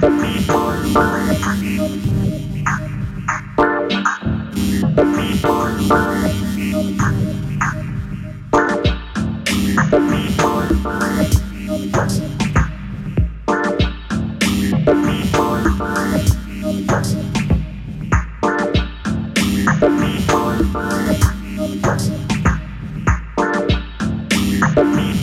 Thank Bye.